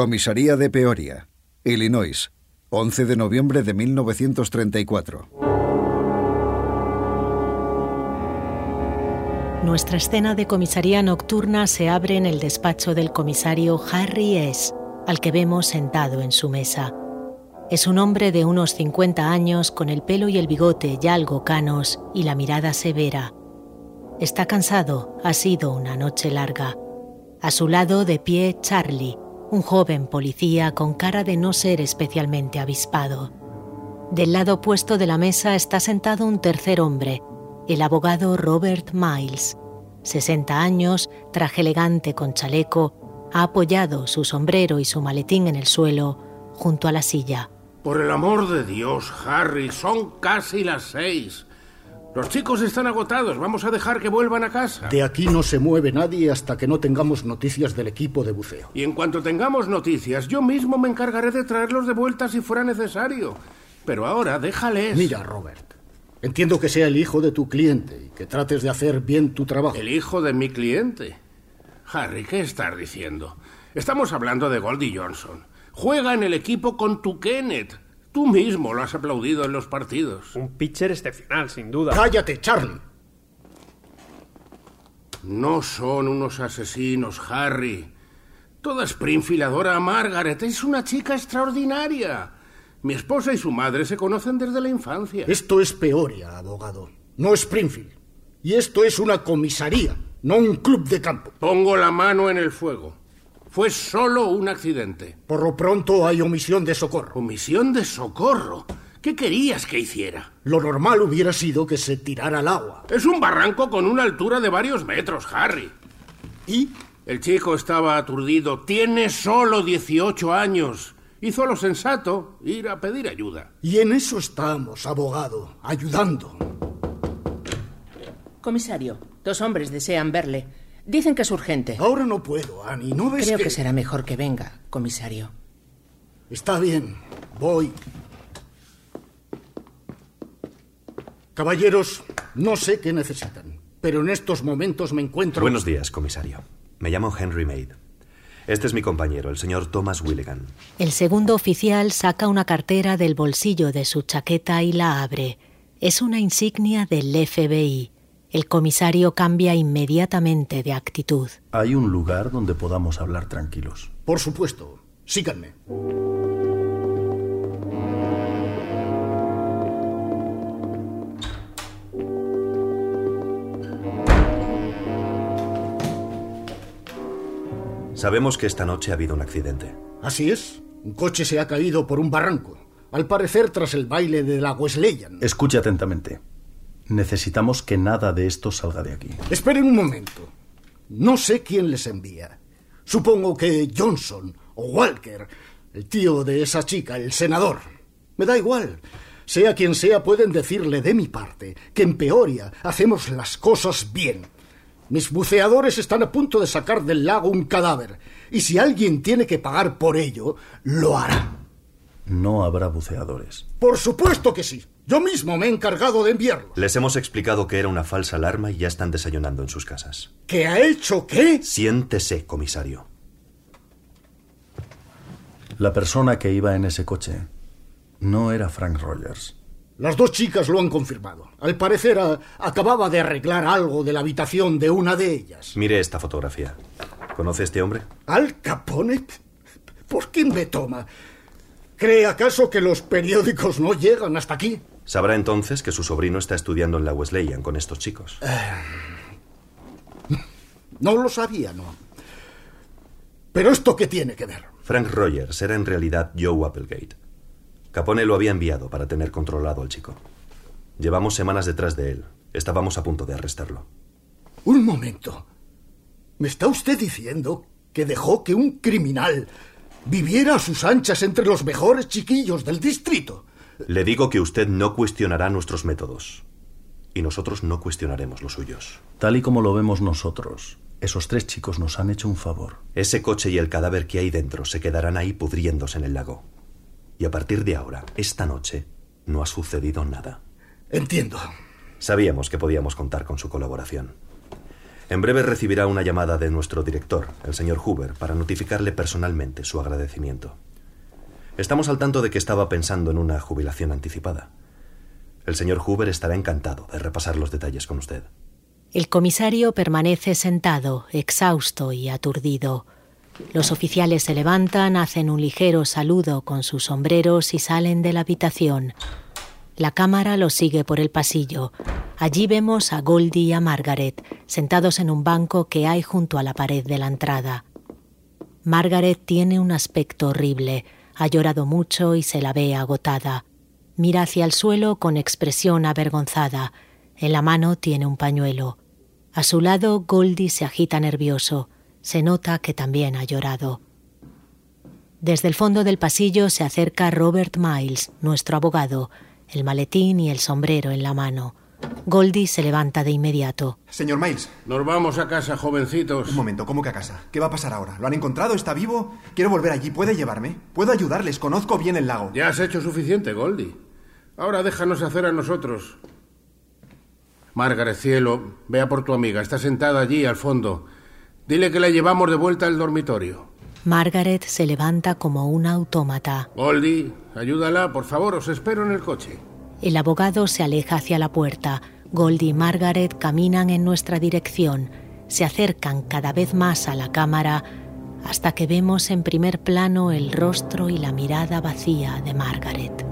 Comisaría de Peoria, Illinois, 11 de noviembre de 1934. Nuestra escena de comisaría nocturna se abre en el despacho del comisario Harry S., al que vemos sentado en su mesa. Es un hombre de unos 50 años con el pelo y el bigote ya algo canos y la mirada severa. Está cansado, ha sido una noche larga. A su lado de pie Charlie, un joven policía con cara de no ser especialmente avispado. Del lado opuesto de la mesa está sentado un tercer hombre, el abogado Robert Miles. 60 años, traje elegante con chaleco, ha apoyado su sombrero y su maletín en el suelo junto a la silla. Por el amor de Dios, Harry, son casi las seis. Los chicos están agotados. Vamos a dejar que vuelvan a casa. De aquí no se mueve nadie hasta que no tengamos noticias del equipo de buceo. Y en cuanto tengamos noticias, yo mismo me encargaré de traerlos de vuelta si fuera necesario. Pero ahora déjales. Mira, Robert. Entiendo que sea el hijo de tu cliente y que trates de hacer bien tu trabajo. ¿El hijo de mi cliente? Harry, ¿qué estás diciendo? Estamos hablando de Goldie Johnson. Juega en el equipo con tu Kenneth. Tú mismo lo has aplaudido en los partidos. Un pitcher excepcional, sin duda. Cállate, Charlie. No son unos asesinos, Harry. Toda Springfield adora a Margaret. Es una chica extraordinaria. Mi esposa y su madre se conocen desde la infancia. Esto es Peoria, abogado. No Springfield. Y esto es una comisaría, no un club de campo. Pongo la mano en el fuego. Fue solo un accidente. Por lo pronto hay omisión de socorro. ¿Omisión de socorro? ¿Qué querías que hiciera? Lo normal hubiera sido que se tirara al agua. Es un barranco con una altura de varios metros, Harry. ¿Y? El chico estaba aturdido. Tiene solo 18 años. Hizo lo sensato, ir a pedir ayuda. Y en eso estamos, abogado, ayudando. Comisario, dos hombres desean verle. Dicen que es urgente. Ahora no puedo, Annie. ¿No ves Creo que... que será mejor que venga, comisario. Está bien, voy. Caballeros, no sé qué necesitan, pero en estos momentos me encuentro... Buenos días, comisario. Me llamo Henry Maid. Este es mi compañero, el señor Thomas Willigan. El segundo oficial saca una cartera del bolsillo de su chaqueta y la abre. Es una insignia del FBI. El comisario cambia inmediatamente de actitud. Hay un lugar donde podamos hablar tranquilos. Por supuesto. Síganme. Sabemos que esta noche ha habido un accidente. Así es. Un coche se ha caído por un barranco. Al parecer tras el baile de la Wesleyan. Escuche atentamente. Necesitamos que nada de esto salga de aquí. Esperen un momento. No sé quién les envía. Supongo que Johnson o Walker, el tío de esa chica, el senador. Me da igual. Sea quien sea, pueden decirle de mi parte que en Peoria hacemos las cosas bien. Mis buceadores están a punto de sacar del lago un cadáver, y si alguien tiene que pagar por ello, lo hará. No habrá buceadores. Por supuesto que sí. Yo mismo me he encargado de enviarlos. Les hemos explicado que era una falsa alarma y ya están desayunando en sus casas. ¿Qué ha hecho qué? Siéntese, comisario. La persona que iba en ese coche no era Frank Rogers. Las dos chicas lo han confirmado. Al parecer a- acababa de arreglar algo de la habitación de una de ellas. Mire esta fotografía. ¿Conoce a este hombre? ¿Al Capone? ¿Por qué me toma? ¿Cree acaso que los periódicos no llegan hasta aquí? Sabrá entonces que su sobrino está estudiando en la Wesleyan con estos chicos. No lo sabía, ¿no? Pero esto qué tiene que ver? Frank Rogers era en realidad Joe Applegate. Capone lo había enviado para tener controlado al chico. Llevamos semanas detrás de él. Estábamos a punto de arrestarlo. Un momento. ¿Me está usted diciendo que dejó que un criminal viviera a sus anchas entre los mejores chiquillos del distrito? Le digo que usted no cuestionará nuestros métodos. Y nosotros no cuestionaremos los suyos. Tal y como lo vemos nosotros, esos tres chicos nos han hecho un favor. Ese coche y el cadáver que hay dentro se quedarán ahí pudriéndose en el lago. Y a partir de ahora, esta noche, no ha sucedido nada. Entiendo. Sabíamos que podíamos contar con su colaboración. En breve recibirá una llamada de nuestro director, el señor Hoover, para notificarle personalmente su agradecimiento. Estamos al tanto de que estaba pensando en una jubilación anticipada. El señor Hoover estará encantado de repasar los detalles con usted. El comisario permanece sentado, exhausto y aturdido. Los oficiales se levantan, hacen un ligero saludo con sus sombreros y salen de la habitación. La cámara los sigue por el pasillo. Allí vemos a Goldie y a Margaret sentados en un banco que hay junto a la pared de la entrada. Margaret tiene un aspecto horrible, ha llorado mucho y se la ve agotada. Mira hacia el suelo con expresión avergonzada. En la mano tiene un pañuelo. A su lado Goldie se agita nervioso. Se nota que también ha llorado. Desde el fondo del pasillo se acerca Robert Miles, nuestro abogado, el maletín y el sombrero en la mano. Goldie se levanta de inmediato. Señor Miles. Nos vamos a casa, jovencitos. Un momento, ¿cómo que a casa? ¿Qué va a pasar ahora? ¿Lo han encontrado? ¿Está vivo? Quiero volver allí. ¿Puede llevarme? Puedo ayudarles. Conozco bien el lago. Ya has hecho suficiente, Goldie. Ahora déjanos hacer a nosotros. Margaret, cielo, vea por tu amiga. Está sentada allí, al fondo. Dile que la llevamos de vuelta al dormitorio. Margaret se levanta como una autómata. Goldie, ayúdala, por favor, os espero en el coche. El abogado se aleja hacia la puerta. Goldie y Margaret caminan en nuestra dirección. Se acercan cada vez más a la cámara hasta que vemos en primer plano el rostro y la mirada vacía de Margaret.